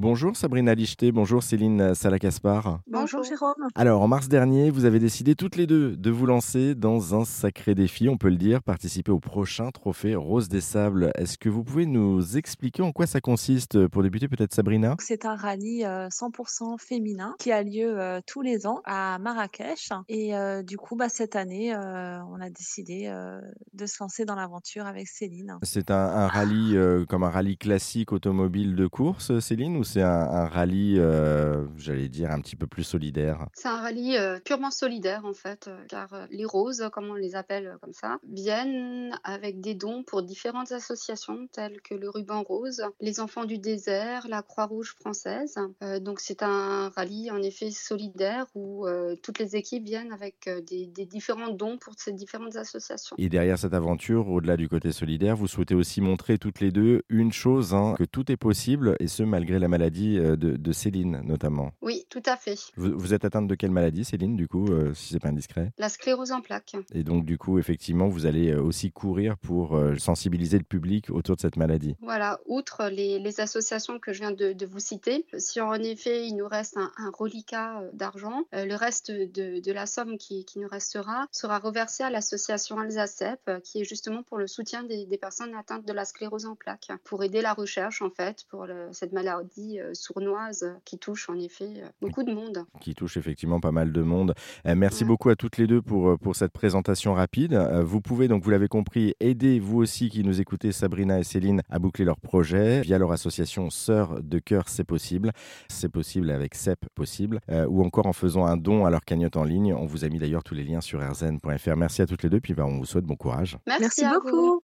Bonjour Sabrina Lichté, bonjour Céline Salacaspar. Bonjour Jérôme. Alors en mars dernier, vous avez décidé toutes les deux de vous lancer dans un sacré défi, on peut le dire, participer au prochain trophée Rose des Sables. Est-ce que vous pouvez nous expliquer en quoi ça consiste pour débuter peut-être Sabrina? C'est un rallye 100% féminin qui a lieu tous les ans à Marrakech et du coup bah, cette année on a décidé de se lancer dans l'aventure avec Céline. C'est un, un rallye comme un rallye classique automobile de course Céline ou c'est un, rallye, euh, j'allais dire, un petit peu plus solidaire C'est un rallye euh, purement solidaire en fait, euh, car les roses, comme on les appelle comme ça, viennent avec des dons pour différentes associations telles que le Ruban Rose, les Enfants du désert, la Croix-Rouge française. donc c'est un rallye en effet solidaire où toutes les équipes viennent avec des, différents dons pour ces différentes associations. Et derrière cette aventure, au-delà du côté solidaire, vous souhaitez aussi montrer toutes les deux une chose, hein, que tout est possible, et ce malgré la maladie euh, de, Céline notamment. Oui, tout à fait. Vous, êtes atteinte de quelle maladie, Céline, du coup, euh, si c'est pas indiscret? La sclérose en plaques. Et donc, du coup, effectivement, vous allez euh, aussi courir pour sensibiliser le public autour de cette maladie. Voilà, outre les, associations que je viens de, vous citer, si en effet il nous reste un, reliquat d'argent, le reste de, la somme qui, nous restera sera reversé à l'association Alzacep, qui est justement pour le soutien des, personnes atteintes de la sclérose en plaques, pour aider la recherche en fait pour cette maladie euh, sournoise qui touche en effet euh, beaucoup de monde. Qui touche effectivement pas mal de monde. Euh, merci beaucoup à toutes les deux pour, pour cette présentation rapide. Vous pouvez donc, vous l'avez compris, aider vous aussi qui nous écoutez, Sabrina et Céline, à boucler leur projet via leur association Sœurs de cœur, c'est possible. C'est possible avec CEP possible ou encore en faisant un don à leur cagnotte en ligne. On vous a mis d'ailleurs tous les liens sur rzn.fr. Merci à toutes les deux, puis ben, on vous souhaite bon courage. Merci, beaucoup.